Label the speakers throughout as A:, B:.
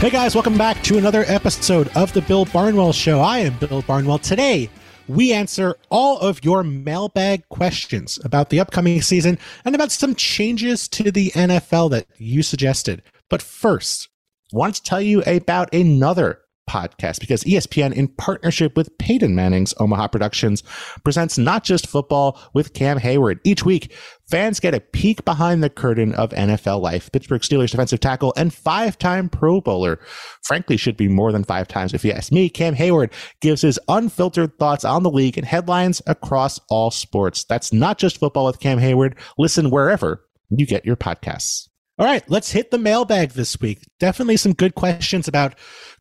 A: Hey guys, welcome back to another episode of the Bill Barnwell Show. I am Bill Barnwell. Today, we answer all of your mailbag questions about the upcoming season and about some changes to the NFL that you suggested. But first, want to tell you about another podcast because ESPN, in partnership with Peyton Manning's Omaha Productions, presents not just football with Cam Heyward. Each week, fans get a peek behind the curtain of NFL life. Pittsburgh Steelers defensive tackle and five time Pro Bowler, frankly, should be more than five times if you ask me. Cam Heyward gives his unfiltered thoughts on the league and headlines across all sports. That's not just football with Cam Heyward. Listen wherever you get your podcasts. All right, let's hit the mailbag this week. Definitely some good questions about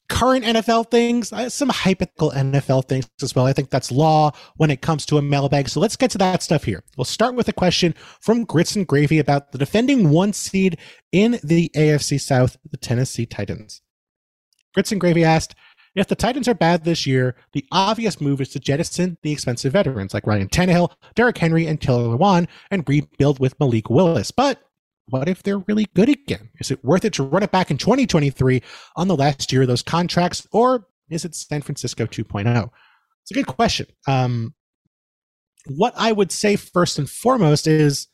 A: current NFL things, uh, some hypothetical NFL things as well. I think that's law when it comes to a mailbag. So let's get to that stuff here. We'll start with a question from Grits and Gravy about the defending one seed in the AFC South, the Tennessee Titans. Grits and Gravy asked, if the Titans are bad this year, the obvious move is to jettison the expensive veterans like Ryan Tannehill, Derrick Henry, and Taylor Lewan and rebuild with Malik Willis. But what if they're really good again? Is it worth it to run it back in 2023 on the last year of those contracts, or is it San Francisco 2.0? It's a good question. Um, what I would say first and foremost is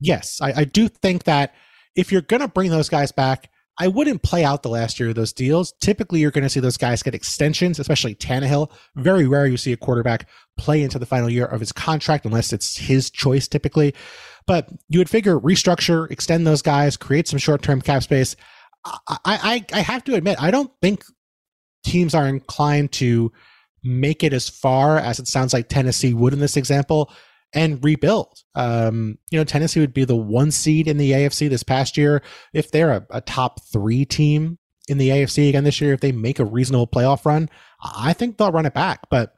A: yes, I, I do think that if you're going to bring those guys back, I wouldn't play out the last year of those deals. Typically, you're going to see those guys get extensions, especially Tannehill. Very rare you see a quarterback play into the final year of his contract unless it's his choice typically. But you would figure restructure, extend those guys, create some short term cap space. I, I, I have to admit, I don't think teams are inclined to make it as far as it sounds like Tennessee would in this example and rebuild. Um, you know, Tennessee would be the one seed in the AFC this past year. If they're a, a, top three team in the AFC again this year, if they make a reasonable playoff run, I think they'll run it back. But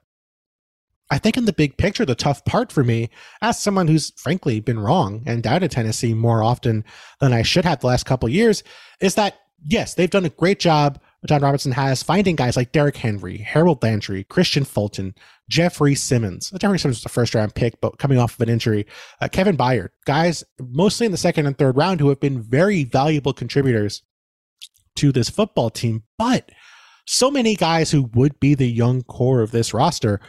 A: I think in the big picture, the tough part for me, as someone who's frankly been wrong and doubted Tennessee more often than I should have the last couple years, is that yes, they've done a great job. Jon Robinson has finding guys like Derrick Henry, Harold Landry, Kristian Fulton, Jeffery Simmons. Jeffery Simmons was a first round pick, but coming off of an injury. Uh, Kevin Byard, guys mostly in the second and third round who have been very valuable contributors to this football team. But so many guys who would be the young core of this roster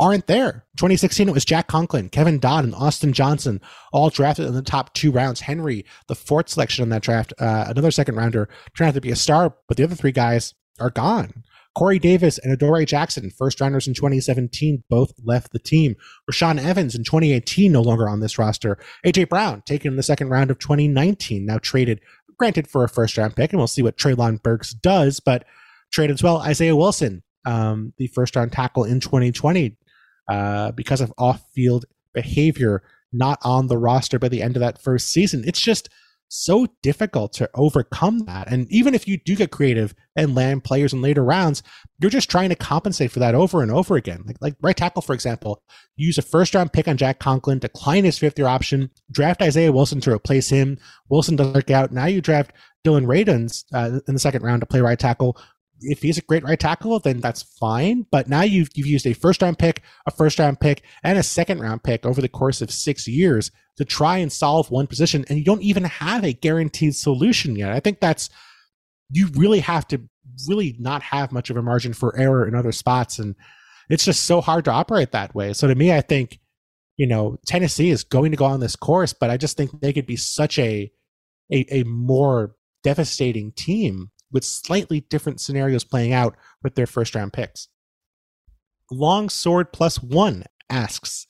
A: aren't there. 2016, it was Jack Conklin, Kevin Dodd, and Austin Johnson, all drafted in the top two rounds. Henry, the fourth selection in that draft, uh, another second rounder, turned out to be a star, but the other three guys are gone. Corey Davis and Adoree Jackson, first rounders in 2017, both left the team. Rashaan Evans in 2018, no longer on this roster. AJ Brown, taken in the second round of 2019, now traded, granted for a first round pick, and we'll see what Treylon Burks does, but traded as well. Isaiah Wilson, um, the first round tackle in 2020, uh, because of off field behavior, not on the roster by the end of that first season. It's just so difficult to overcome that. And even if you do get creative and land players in later rounds, you're just trying to compensate for that over and over again. Like, like right tackle, for example, use a first round pick on Jack Conklin, decline his fifth year option, draft Isaiah Wilson to replace him. Wilson doesn't work out. Now you draft Dillon Radunz uh, in the second round to play right tackle if he's a great right tackle, then that's fine. But now you've you've used a first round pick, a first round pick, and a second round pick over the course of six years to try and solve one position, and you don't even have a guaranteed solution yet. I think that's you really have to really not have much of a margin for error in other spots, and it's just so hard to operate that way. So to me, I think you know Tennessee is going to go on this course, but I just think they could be such a a, a more devastating team with slightly different scenarios playing out with their first round picks. Long Sword Plus One asks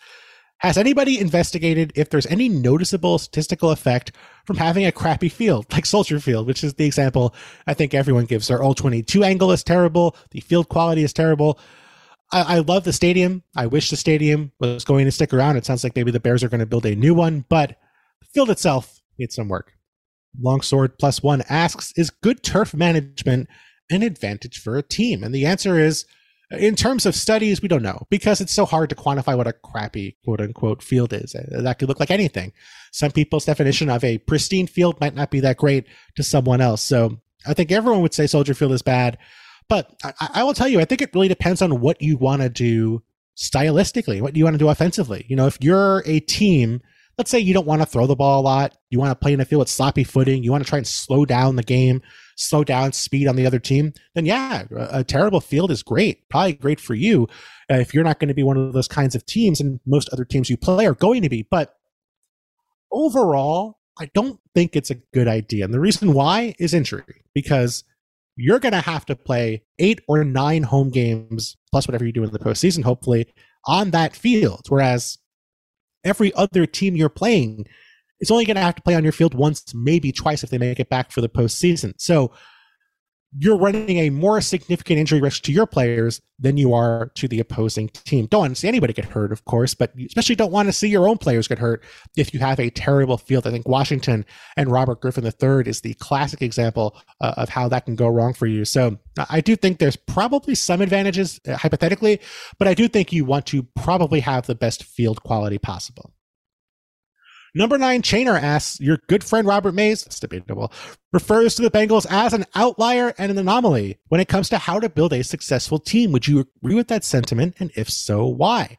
A: Has anybody investigated if there's any noticeable statistical effect from having a crappy field like Soldier Field, which is the example I think everyone gives? Their all 22 angle is terrible, the field quality is terrible. I, I love the stadium. I wish the stadium was going to stick around. It sounds like maybe the Bears are going to build a new one, but the field itself needs some work. Longsword plus one asks, is good turf management an advantage for a team? And the answer is, in terms of studies, we don't know because it's so hard to quantify what a crappy quote unquote field is. Uh, that could look like anything. Some people's definition of a pristine field might not be that great to someone else. So I think everyone would say Soldier Field is bad. But I, I will tell you, I think it really depends on what you want to do stylistically, what you want to do offensively. You know, if you're a team let's say you don't want to throw the ball a lot. You want to play in a field with sloppy footing. You want to try and slow down the game slow down speed on the other team, then yeah, a, terrible field is great. Probably great for you uh, if you're not going to be one of those kinds of teams, and most other teams you play are going to be. But overall, I don't think it's a good idea. And the reason why is injury, because you're going to have to play eight or nine home games plus whatever you do in the postseason, hopefully, on that field. Whereas every other team you're playing is only going to have to play on your field once, maybe twice if they make it back for the postseason. So you're running a more significant injury risk to your players than you are to the opposing team. Don't want to see anybody get hurt, of course, but you especially don't want to see your own players get hurt if you have a terrible field. I think Washington and Robert Griffin III is the classic example uh, of how that can go wrong for you. So I do think there's probably some advantages, uh, hypothetically, but I do think you want to probably have the best field quality possible. Number nine Chainer asks, Your good friend Robert Mays, that's debatable, refers to the Bengals as an outlier and an anomaly when it comes to how to build a successful team. Would you agree with that sentiment? And if so, why?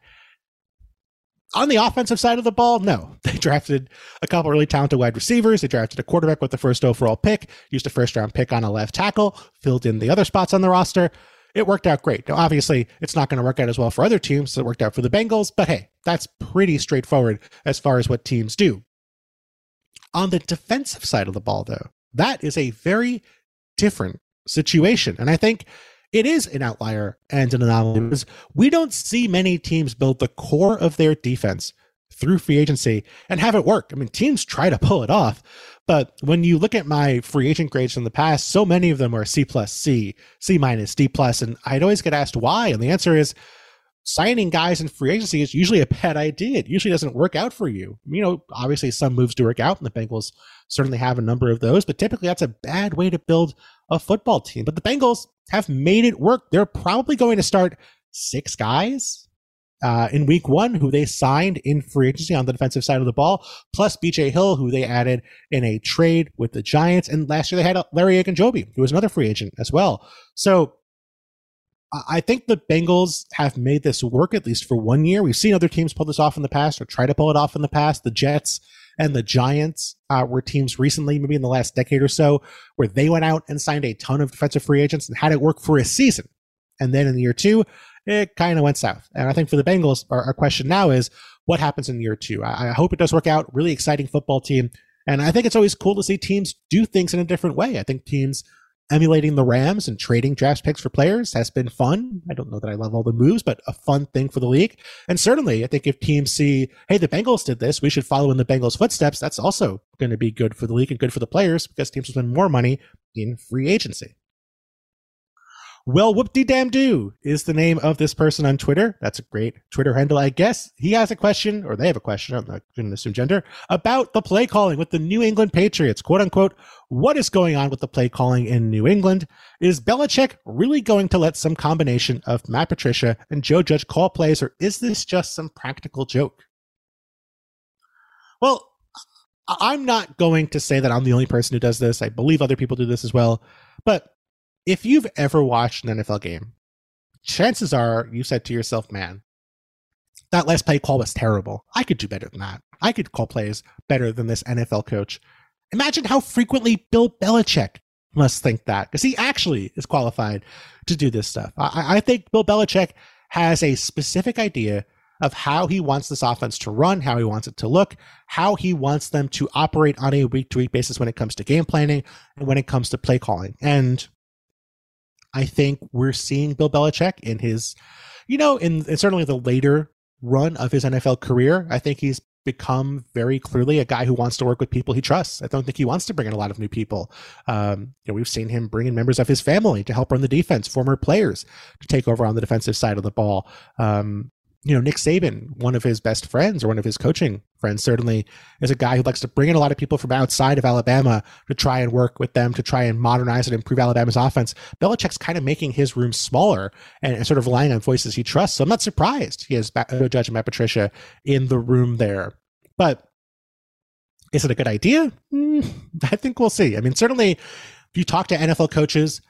A: On the offensive side of the ball, no. They drafted a couple really talented wide receivers. They drafted a quarterback with the first overall pick, used a first round pick on a left tackle, filled in the other spots on the roster it worked out great. Now, obviously, it's not going to work out as well for other teams. So it worked out for the Bengals, but hey, that's pretty straightforward as far as what teams do. On the defensive side of the ball, though, that is a very different situation. And I think it is an outlier and an anomaly because we don't see many teams build the core of their defense through free agency and have it work. I mean, teams try to pull it off, but when you look at my free agent grades in the past, so many of them are C plus C, C minus, D plus, and I'd always get asked why, and the answer is signing guys in free agency is usually a bad idea. It usually doesn't work out for you. You know, obviously some moves do work out, and the Bengals certainly have a number of those, but typically that's a bad way to build a football team. But the Bengals have made it work. They're probably going to start six guys uh, in week one, who they signed in free agency on the defensive side of the ball, plus BJ Hill, who they added in a trade with the Giants. And last year they had Larry Ogunjobi, who was another free agent as well. So I think the Bengals have made this work at least for one year. We've seen other teams pull this off in the past or try to pull it off in the past. The Jets and the Giants uh, were teams recently, maybe in the last decade or so, where they went out and signed a ton of defensive free agents and had it work for a season. And then in year two, it kind of went south. And I think for the Bengals, our, our, question now is what happens in year two? I, I hope it does work out. Really exciting football team. And I think it's always cool to see teams do things in a different way. I think teams emulating the Rams and trading draft picks for players has been fun. I don't know that I love all the moves, but a fun thing for the league. And certainly, I think if teams see, hey, the Bengals did this, we should follow in the Bengals' footsteps. That's also going to be good for the league and good for the players because teams will spend more money in free agency. Well, whoop de damn do is the name of this person on Twitter. That's a great Twitter handle, I guess. He has a question, or they have a question, I'm not going to assume gender, about the play calling with the New England Patriots. Quote unquote, what is going on with the play calling in New England? Is Belichick really going to let some combination of Matt Patricia and Joe Judge call plays, or is this just some practical joke? Well, I'm not going to say that I'm the only person who does this. I believe other people do this as well. But if you've ever watched an NFL game, chances are you said to yourself, man, that last play call was terrible. I could do better than that. I could call plays better than this NFL coach. Imagine how frequently Bill Belichick must think that because he actually is qualified to do this stuff. I, I, think Bill Belichick has a specific idea of how he wants this offense to run, how he wants it to look, how he wants them to operate on a week to week basis when it comes to game planning and when it comes to play calling. And I think we're seeing Bill Belichick in his, you know, in, in certainly the later run of his NFL career. I think he's become very clearly a guy who wants to work with people he trusts. I don't think he wants to bring in a lot of new people. Um, you know, we've seen him bring in members of his family to help run the defense, former players to take over on the defensive side of the ball. Um, you know, Nick Saban, one of his best friends or one of his coaching friends, certainly is a guy who likes to bring in a lot of people from outside of Alabama to try and work with them to try and modernize and improve Alabama's offense. Belichick's kind of making his room smaller and, sort of relying on voices he trusts. So I'm not surprised he has Joe Judge and Matt Patricia in the room there. But is it a good idea? Mm, I think we'll see. I mean, certainly, if you talk to NFL coaches,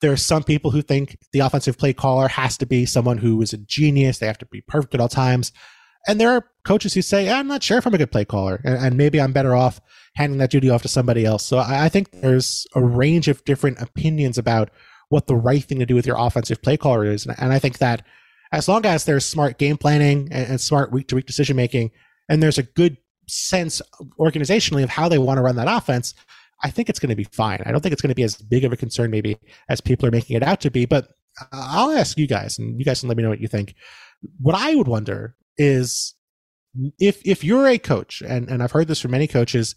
A: there are some people who think the offensive play caller has to be someone who is a genius. They have to be perfect at all times. And there are coaches who say, I'm not sure if I'm a good play caller, and, and maybe I'm better off handing that duty off to somebody else. So I, I, think there's a range of different opinions about what the right thing to do with your offensive play caller is. And, and I think that as long as there's smart game planning and, and smart week to week decision making, and there's a good sense organizationally of how they want to run that offense, I think it's going to be fine. I don't think it's going to be as big of a concern maybe as people are making it out to be. But uh, I'll ask you guys, and you guys can let me know what you think. What I would wonder is if if you're a coach, and and I've heard this from many coaches,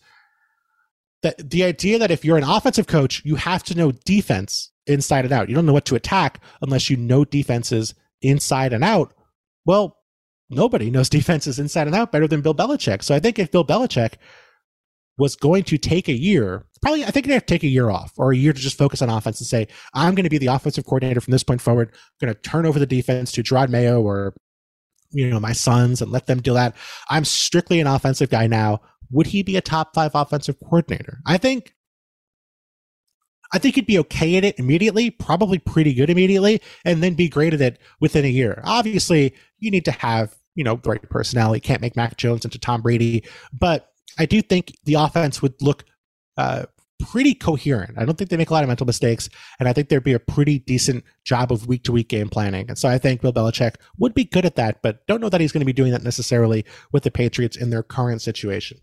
A: that the idea that if you're an offensive coach, you have to know defense inside and out. You don't know what to attack unless you know defenses inside and out. Well, nobody knows defenses inside and out better than Bill Belichick. So I think if Bill Belichick was going to take a year, probably I think he'd have to take a year off or a year to just focus on offense and say, I'm going to be the offensive coordinator from this point forward. I'm going to turn over the defense to Jerod Mayo or you know my sons and let them do that. I'm strictly an offensive guy now. Would he be a top five offensive coordinator? I think I think he'd be okay at it immediately, probably pretty good immediately, and then be great at it within a year. Obviously, you need to have, you know, the right personality. Can't make Mac Jones into Tom Brady, but I do think the offense would look uh, pretty coherent. I don't think they make a lot of mental mistakes, and I think there'd be a pretty decent job of week to week game planning. And so I think Bill Belichick would be good at that, but don't know that he's going to be doing that necessarily with the Patriots in their current situation.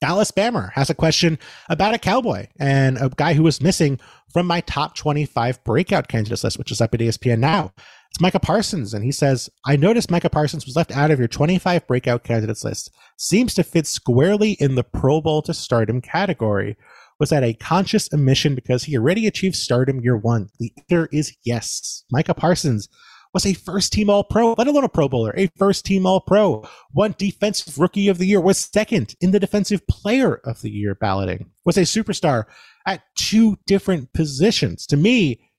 A: Dallas Bammer has a question about a cowboy and a guy who was missing from my top 25 breakout candidates list, which is up at ESPN now. It's Micah Parsons, and he says, I noticed Micah Parsons was left out of your 25 breakout candidates list. Seems to fit squarely in the Pro Bowl to stardom category. Was that a conscious omission because he already achieved stardom year one? The answer is yes. Micah Parsons was a first team All Pro, let alone a Pro Bowler, a first team All Pro, won Defensive Rookie of the Year, was second in the Defensive Player of the Year balloting, was a superstar at two different positions. To me,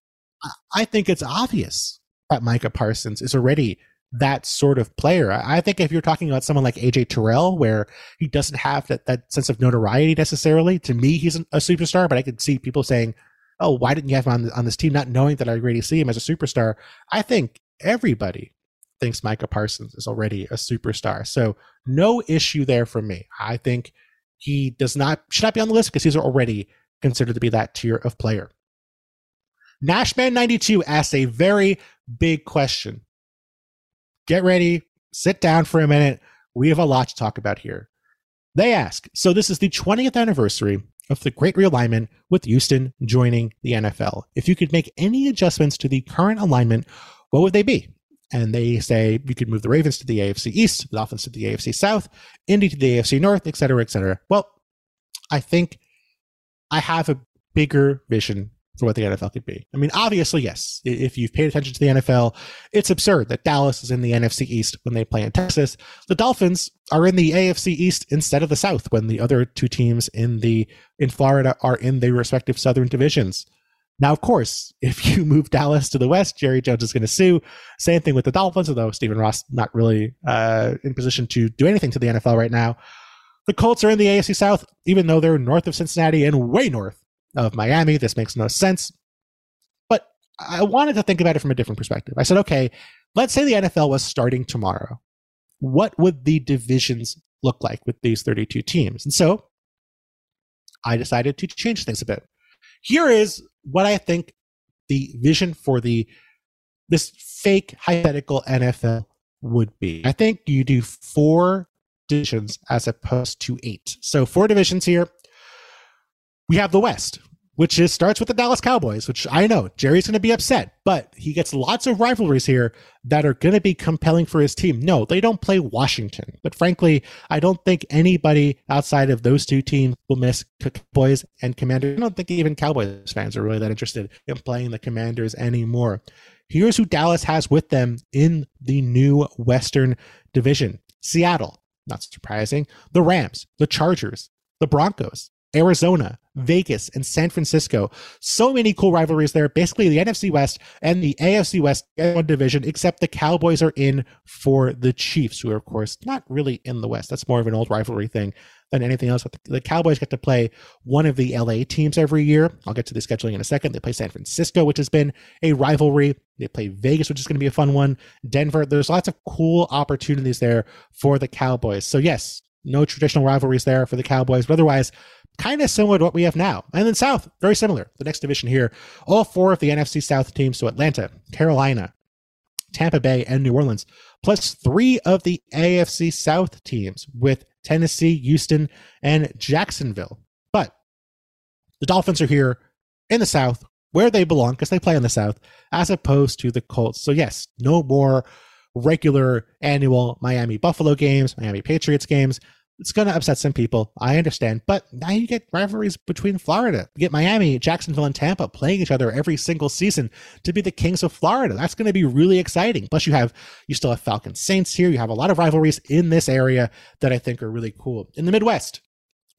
A: I think it's obvious that Micah Parsons is already that sort of player. I think if you're talking about someone like AJ Terrell, where he doesn't have that, that sense of notoriety necessarily, to me, he's a superstar, but I could see people saying, oh, why didn't you have him on, on this team, not knowing that I already see him as a superstar? I think everybody thinks Micah Parsons is already a superstar. So no issue there for me. I think he does not should not be on the list because he's already considered to be that tier of player. Nashman92 asks a very big question. Get ready, sit down for a minute. We have a lot to talk about here. They ask, so this is the 20th anniversary of the great realignment with Houston joining the NFL. If you could make any adjustments to the current alignment, what would they be? And they say you could move the Ravens to the AFC East, the Dolphins to the AFC South, Indy to the AFC North, et cetera, et cetera. Well, I think I have a bigger vision for what the NFL could be. I mean, obviously, yes. If you've paid attention to the NFL, it's absurd that Dallas is in the NFC East when they play in Texas. The Dolphins are in the AFC East instead of the South when the other two teams in the in Florida are in their respective Southern divisions. Now, of course, if you move Dallas to the West, Jerry Jones is going to sue. Same thing with the Dolphins, although Stephen Ross not really uh, in position to do anything to the NFL right now. The Colts are in the AFC South, even though they're north of Cincinnati and way north of Miami. This makes no sense. But I wanted to think about it from a different perspective. I said, okay, let's say the NFL was starting tomorrow. What would the divisions look like with these 32 teams? And so I decided to change things a bit. Here is what I think the vision for the this fake hypothetical NFL would be. I think you do four divisions as opposed to eight. So four divisions here. We have the West, which is starts with the Dallas Cowboys, which I know Jerry's going to be upset, but he gets lots of rivalries here that are going to be compelling for his team. No, they don't play Washington, but frankly, I don't think anybody outside of those two teams will miss Cowboys and Commanders. I don't think even Cowboys fans are really that interested in playing the Commanders anymore. Here's who Dallas has with them in the new Western Division Seattle, not surprising, the Rams, the Chargers, the Broncos, Arizona, Vegas, and San Francisco. So many cool rivalries there. Basically, the NFC West and the AFC West one division, except the Cowboys are in for the Chiefs, who are, of course, not really in the West. That's more of an old rivalry thing than anything else. But The Cowboys get to play one of the LA teams every year. I'll get to the scheduling in a second. They play San Francisco, which has been a rivalry. They play Vegas, which is going to be a fun one. Denver. There's lots of cool opportunities there for the Cowboys. So, yes, no traditional rivalries there for the Cowboys, but otherwise, kind of similar to what we have now. And then South, very similar. The next division here, all four of the NFC South teams, so Atlanta, Carolina, Tampa Bay, and New Orleans, plus three of the AFC South teams with Tennessee, Houston, and Jacksonville. But the Dolphins are here in the South where they belong because they play in the South as opposed to the Colts. So, yes, no more regular annual Miami Buffalo games, Miami Patriots games. It's going to upset some people. I understand. But now you get rivalries between Florida. You get Miami, Jacksonville, and Tampa playing each other every single season to be the kings of Florida. That's going to be really exciting. Plus, you have, you still have Falcon Saints here. You have a lot of rivalries in this area that I think are really cool. In the Midwest,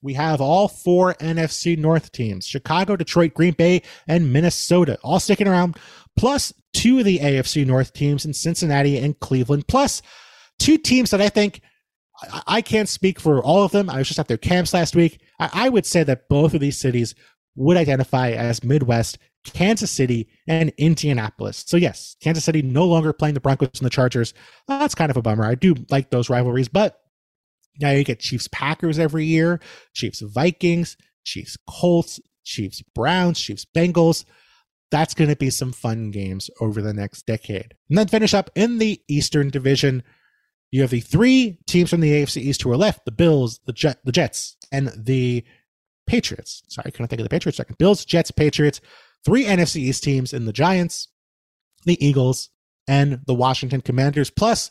A: we have all four NFC North teams Chicago, Detroit, Green Bay, and Minnesota all sticking around, plus two of the AFC North teams in Cincinnati and Cleveland, plus two teams that I think I can't speak for all of them. I was just at their camps last week. I, would say that both of these cities would identify as Midwest, Kansas City, and Indianapolis. So, yes, Kansas City no longer playing the Broncos and the Chargers. That's kind of a bummer. I do like those rivalries, but now you get Chiefs Packers every year, Chiefs Vikings, Chiefs Colts, Chiefs Browns, Chiefs Bengals. That's going to be some fun games over the next decade. And then finish up in the Eastern Division. You have the three teams from the AFC East who are left: the Bills, the Jet, the Jets, and the Patriots. Sorry, I couldn't think of the Patriots second. Bills, Jets, Patriots. Three NFC East teams in the Giants, the Eagles, and the Washington Commanders. Plus,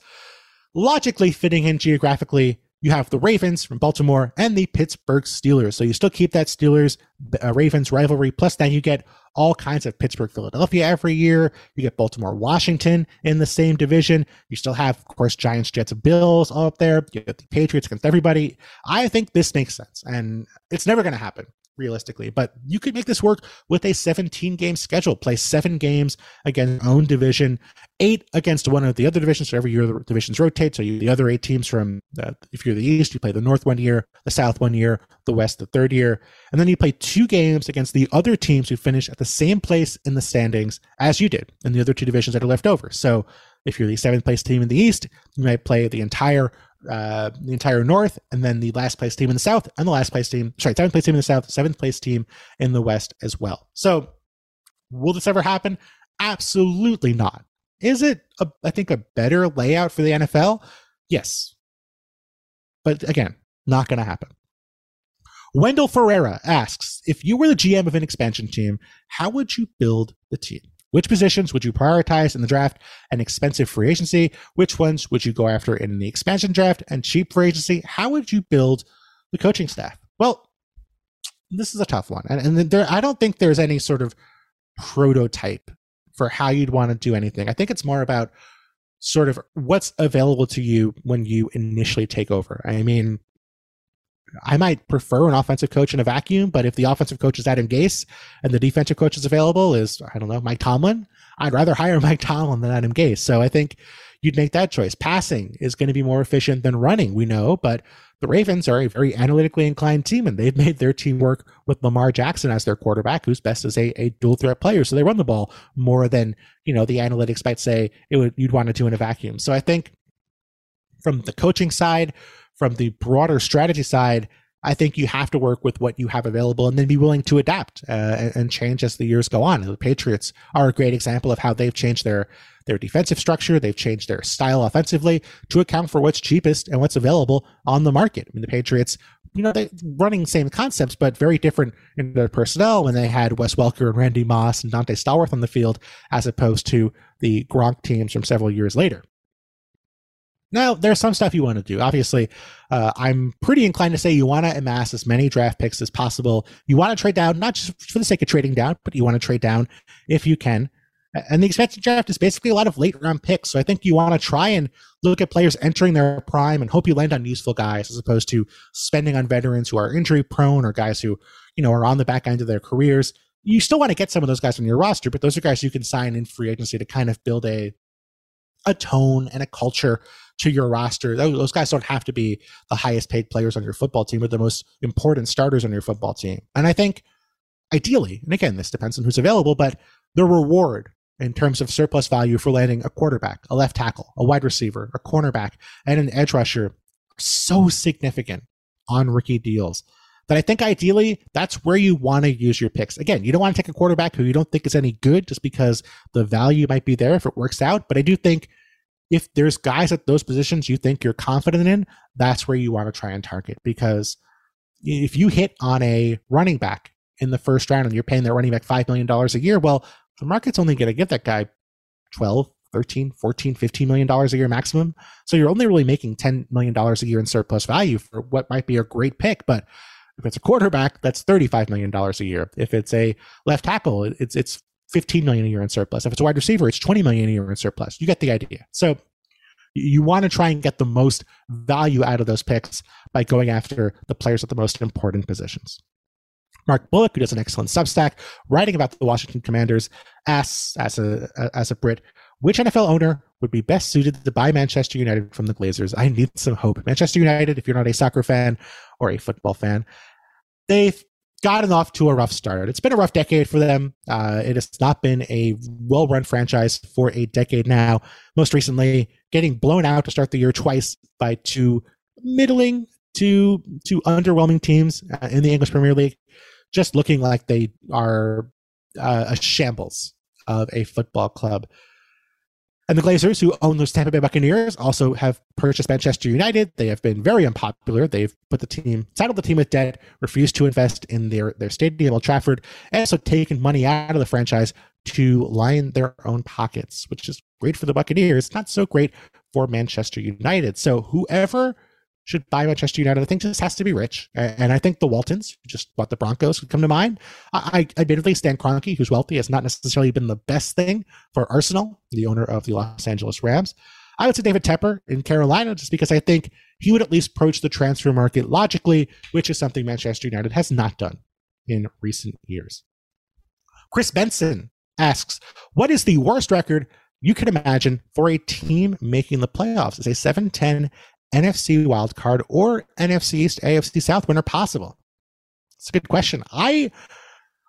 A: logically fitting in geographically, you have the Ravens from Baltimore and the Pittsburgh Steelers. So you still keep that Steelers uh, Ravens rivalry. Plus, then you get all kinds of Pittsburgh Philadelphia every year. You get Baltimore Washington in the same division. You still have, of course, Giants, Jets, Bills all up there. You get the Patriots against everybody. I think this makes sense. And it's never going to happen realistically. But you could make this work with a 17 game schedule. Play seven games against own division, eight against one of the other divisions. So every year the divisions rotate. So you, the other eight teams from, uh, if you're the East, you play the North one year, the South one year, the West the third year. And then you play two games against the other teams who finish at the same place in the standings as you did in the other two divisions that are left over. So if you're the seventh place team in the East, you might play the entire uh, the entire North, and then the last place team in the South, and the last place team, sorry, seventh place team in the South, seventh place team in the West as well. So, will this ever happen? Absolutely not. Is it, a, I think, a better layout for the NFL? Yes. But again, not going to happen. Wendell Ferreira asks If you were the GM of an expansion team, how would you build the team? Which positions would you prioritize in the draft and expensive free agency? Which ones would you go after in the expansion draft and cheap free agency? How would you build the coaching staff? Well, this is a tough one. And, and there, I don't think there's any sort of prototype for how you'd want to do anything. I think it's more about sort of what's available to you when you initially take over. I mean, I might prefer an offensive coach in a vacuum, but if the offensive coach is Adam Gase and the defensive coach is available is, I don't know, Mike Tomlin, I'd rather hire Mike Tomlin than Adam Gase. So I think you'd make that choice. Passing is going to be more efficient than running, we know, but the Ravens are a very analytically inclined team and they've made their team work with Lamar Jackson as their quarterback, who's best as a, a dual threat player. So they run the ball more than, you know, the analytics might say it would, you'd want to do in a vacuum. So I think from the coaching side, from the broader strategy side, I think you have to work with what you have available and then be willing to adapt uh, and change as the years go on. The Patriots are a great example of how they've changed their their defensive structure, they've changed their style offensively to account for what's cheapest and what's available on the market. I mean, the Patriots, you know, they running same concepts but very different in their personnel when they had Wes Welker and Randy Moss and Dante Stallworth on the field as opposed to the Gronk teams from several years later. Now, there's some stuff you want to do. Obviously, uh, I'm pretty inclined to say you want to amass as many draft picks as possible. You want to trade down, not just for the sake of trading down, but you want to trade down if you can. And the expansion draft is basically a lot of late round picks. So I think you want to try and look at players entering their prime and hope you land on useful guys as opposed to spending on veterans who are injury prone or guys who, you know, are on the back end of their careers. You still want to get some of those guys on your roster, but those are guys you can sign in free agency to kind of build a a tone and a culture to your roster. Those guys don't have to be the highest paid players on your football team, but the most important starters on your football team. And I think ideally, and again, this depends on who's available, but the reward in terms of surplus value for landing a quarterback, a left tackle, a wide receiver, a cornerback, and an edge rusher so significant on rookie deals that I think ideally that's where you want to use your picks. Again, you don't want to take a quarterback who you don't think is any good just because the value might be there if it works out. But I do think if there's guys at those positions you think you're confident in, that's where you want to try and target because if you hit on a running back in the first round and you're paying that running back $5 million a year, well, the market's only going to give that guy 12, 13, 14, 15 million dollars a year maximum. So you're only really making 10 million dollars a year in surplus value for what might be a great pick, but if it's a quarterback, that's 35 million dollars a year. If it's a left tackle, it's it's 15 million a year in surplus. If it's a wide receiver, it's 20 million a year in surplus. You get the idea. So you want to try and get the most value out of those picks by going after the players at the most important positions. Mark Bullock, who does an excellent Substack, writing about the Washington Commanders, asks, as a as a Brit, which NFL owner would be best suited to buy Manchester United from the Glazers? I need some hope. Manchester United, if you're not a soccer fan or a football fan, they've gotten off to a rough start. It's been a rough decade for them. Uh, it has not been a well run franchise for a decade now. Most recently, getting blown out to start the year twice by two middling to two underwhelming teams uh, in the English Premier League just looking like they are uh, a shambles of a football club. And the Glazers, who own those Tampa Bay Buccaneers, also have purchased Manchester United. They have been very unpopular. They've put the team, saddled the team with debt, refused to invest in their, their stadium, Old Trafford, and also taken money out of the franchise to line their own pockets, which is great for the Buccaneers, not so great for Manchester United. So whoever should buy Manchester United. I think just has to be rich. And I think the Waltons, who just bought the Broncos, could come to mind. I, I admittedly, Stan Kroenke, who's wealthy, has not necessarily been the best thing for Arsenal, the owner of the Los Angeles Rams. I would say David Tepper in Carolina, just because I think he would at least approach the transfer market logically, which is something Manchester United has not done in recent years. Chris Benson asks, What is the worst record you could imagine for a team making the playoffs? Is a 7 10 NFC wildcard or NFC East, AFC South winner possible? It's a good question. I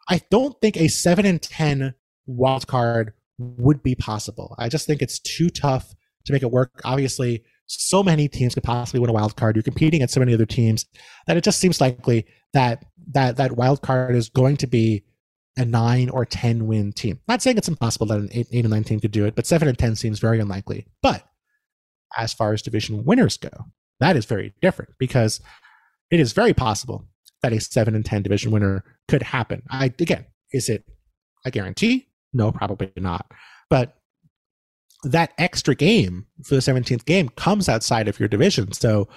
A: I don't think a seven and ten wildcard would be possible. I just think it's too tough to make it work. Obviously, so many teams could possibly win a wild card. You're competing against so many other teams that it just seems likely that that that wild card is going to be a nine or ten win team. Not saying it's impossible that an eight, eight and nine team could do it, but seven and ten seems very unlikely. But as far as division winners go. That is very different because it is very possible that a 7 and 10 division winner could happen. I again, is it a guarantee? No, probably not. But that extra game for the 17th game comes outside of your division. So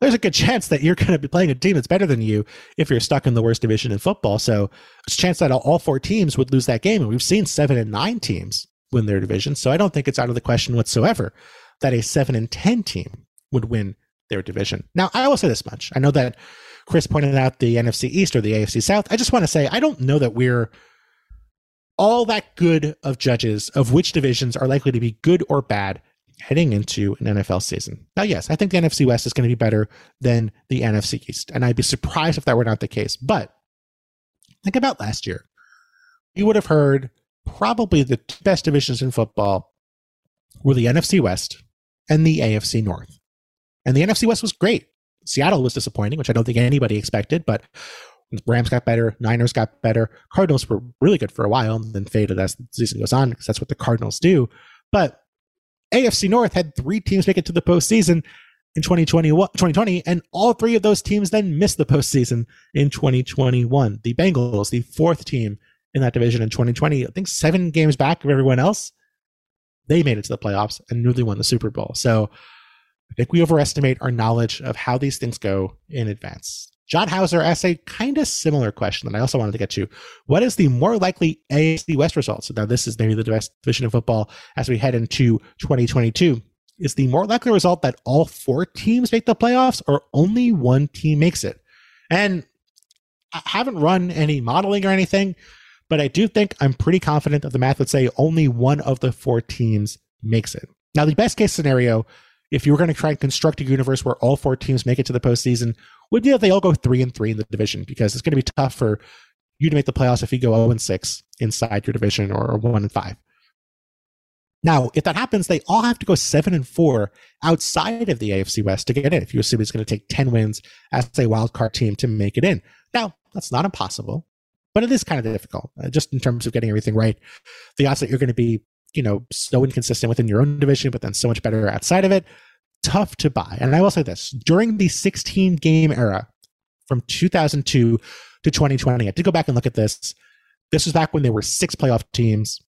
A: there's a good chance that you're going to be playing a team that's better than you if you're stuck in the worst division in football. So there's a chance that all four teams would lose that game. And we've seen seven and nine teams win their division. So I don't think it's out of the question whatsoever that a 7 and 10 team would win their division. Now, I will say this much. I know that Chris pointed out the NFC East or the AFC South. I just want to say I don't know that we're all that good of judges of which divisions are likely to be good or bad heading into an NFL season. Now, yes, I think the NFC West is going to be better than the NFC East, and I'd be surprised if that were not the case. But think about last year. You would have heard probably the best divisions in football were the NFC West and the AFC North. And the NFC West was great. Seattle was disappointing, which I don't think anybody expected, but Rams got better, Niners got better, Cardinals were really good for a while and then faded as the season goes on because that's what the Cardinals do. But AFC North had three teams make it to the postseason in 2020, 2020, and all three of those teams then missed the postseason in 2021. The Bengals, the fourth team in that division in 2020, I think seven games back of everyone else, they made it to the playoffs and nearly won the Super Bowl. So I think we overestimate our knowledge of how these things go in advance. John Hauser asked a kind of similar question that I also wanted to get to. What is the more likely AFC West results? Now, this is maybe the best division of football as we head into 2022. Is the more likely result that all four teams make the playoffs or only one team makes it? And I haven't run any modeling or anything, but I do think I'm pretty confident that the math would say only one of the four teams makes it. Now, the best case scenario, if you were going to try and construct a universe where all four teams make it to the postseason, would be that they all go three and three in the division because it's going to be tough for you to make the playoffs if you go 0 and 6 inside your division or 1 and 5. Now, if that happens, they all have to go 7 and 4 outside of the AFC West to get in. If you assume it's going to take 10 wins as a wild card team to make it in. Now, that's not impossible, but it is kind of difficult uh, just in terms of getting everything right. The odds that you're going to be, you know, so inconsistent within your own division, but then so much better outside of it, tough to buy. And I will say this during the 16 game era from 2002 to 2020, I did go back and look at this. This was back when there were six playoff teams.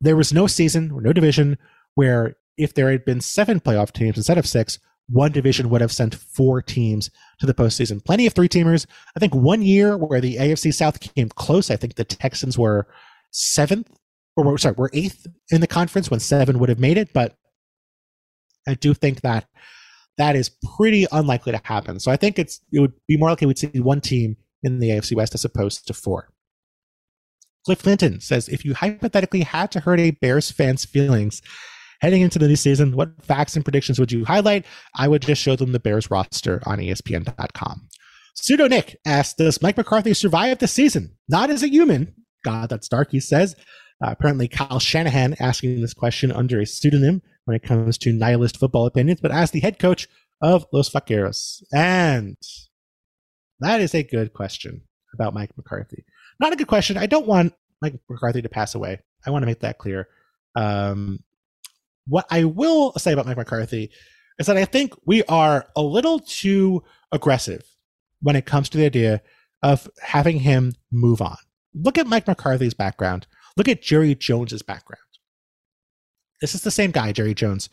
A: There was no season or no division where if there had been seven playoff teams instead of six, one division would have sent four teams to the postseason. Plenty of three teamers. I think one year where the AFC South came close, I think the Texans were seventh, or sorry, were eighth in the conference when seven would have made it. But I do think that that is pretty unlikely to happen. So I think it's it would be more likely we'd see one team in the AFC West as opposed to four. Cliff Clinton says if you hypothetically had to hurt a Bears fan's feelings Heading into the new season, what facts and predictions would you highlight? I would just show them the Bears roster on ESPN.com. Pseudo Nick asks, Does Mike McCarthy survive the season? Not as a human. God, that's dark, he says. Uh, apparently, Kyle Shanahan asking this question under a pseudonym when it comes to nihilist football opinions, but as the head coach of Los Vaqueros. And that is a good question about Mike McCarthy. Not a good question. I don't want Mike McCarthy to pass away. I want to make that clear. Um, what I will say about Mike McCarthy is that I think we are a little too aggressive when it comes to the idea of having him move on. Look at Mike McCarthy's background. Look at Jerry Jones's background. This is the same guy, Jerry Jones,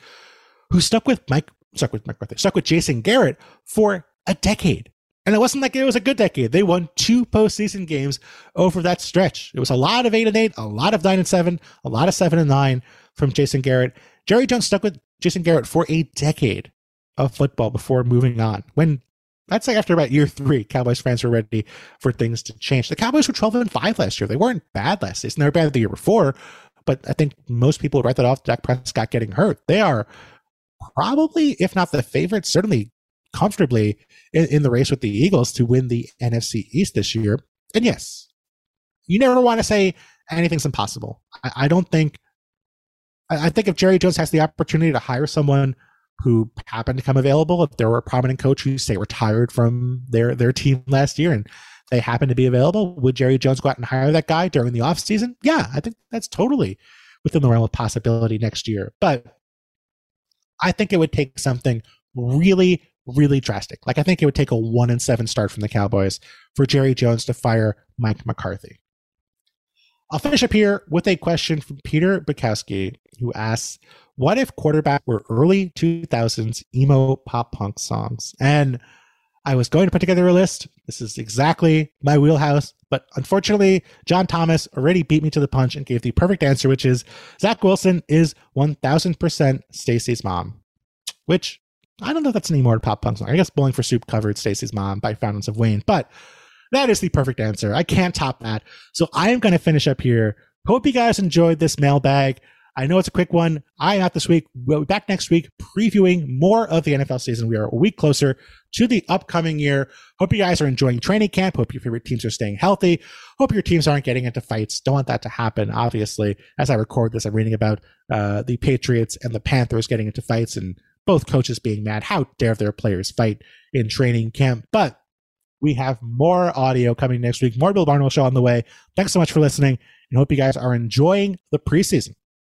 A: who stuck with Mike, stuck with Mike McCarthy, stuck with Jason Garrett for a decade. And it wasn't like it was a good decade. They won two postseason games over that stretch. It was a lot of eight and eight, a lot of nine and seven, a lot of seven and nine from Jason Garrett. Jerry Jones stuck with Jason Garrett for a decade of football before moving on. When I'd say after about year three, Cowboys fans were ready for things to change. The Cowboys were 12 and 5 last year. They weren't bad last season. They were bad the year before, but I think most people would write that off Dak Prescott getting hurt. They are probably, if not the favorite, certainly comfortably in, in the race with the Eagles to win the NFC East this year. And yes, you never want to say anything's impossible. I, I don't think I think if Jerry Jones has the opportunity to hire someone who happened to come available, if there were a prominent coach who say retired from their their team last year and they happen to be available, would Jerry Jones go out and hire that guy during the offseason? Yeah, I think that's totally within the realm of possibility next year. But I think it would take something really, really drastic. Like I think it would take a one and seven start from the Cowboys for Jerry Jones to fire Mike McCarthy. I'll finish up here with a question from Peter Bukowski, who asks, What if quarterback were early 2000s emo pop punk songs? And I was going to put together a list. This is exactly my wheelhouse. But unfortunately, John Thomas already beat me to the punch and gave the perfect answer, which is Zach Wilson is 1000% Stacy's mom. Which I don't know if that's any more pop punk song. I guess Bowling for Soup covered Stacy's mom by Fountains of Wayne. But that is the perfect answer. I can't top that. So I am going to finish up here. Hope you guys enjoyed this mailbag. I know it's a quick one. I am out this week. We'll be back next week previewing more of the NFL season. We are a week closer to the upcoming year. Hope you guys are enjoying training camp. Hope your favorite teams are staying healthy. Hope your teams aren't getting into fights. Don't want that to happen. Obviously, as I record this, I'm reading about uh, the Patriots and the Panthers getting into fights and both coaches being mad. How dare their players fight in training camp? But we have more audio coming next week, more Bill Barnwell show on the way. Thanks so much for listening and hope you guys are enjoying the preseason.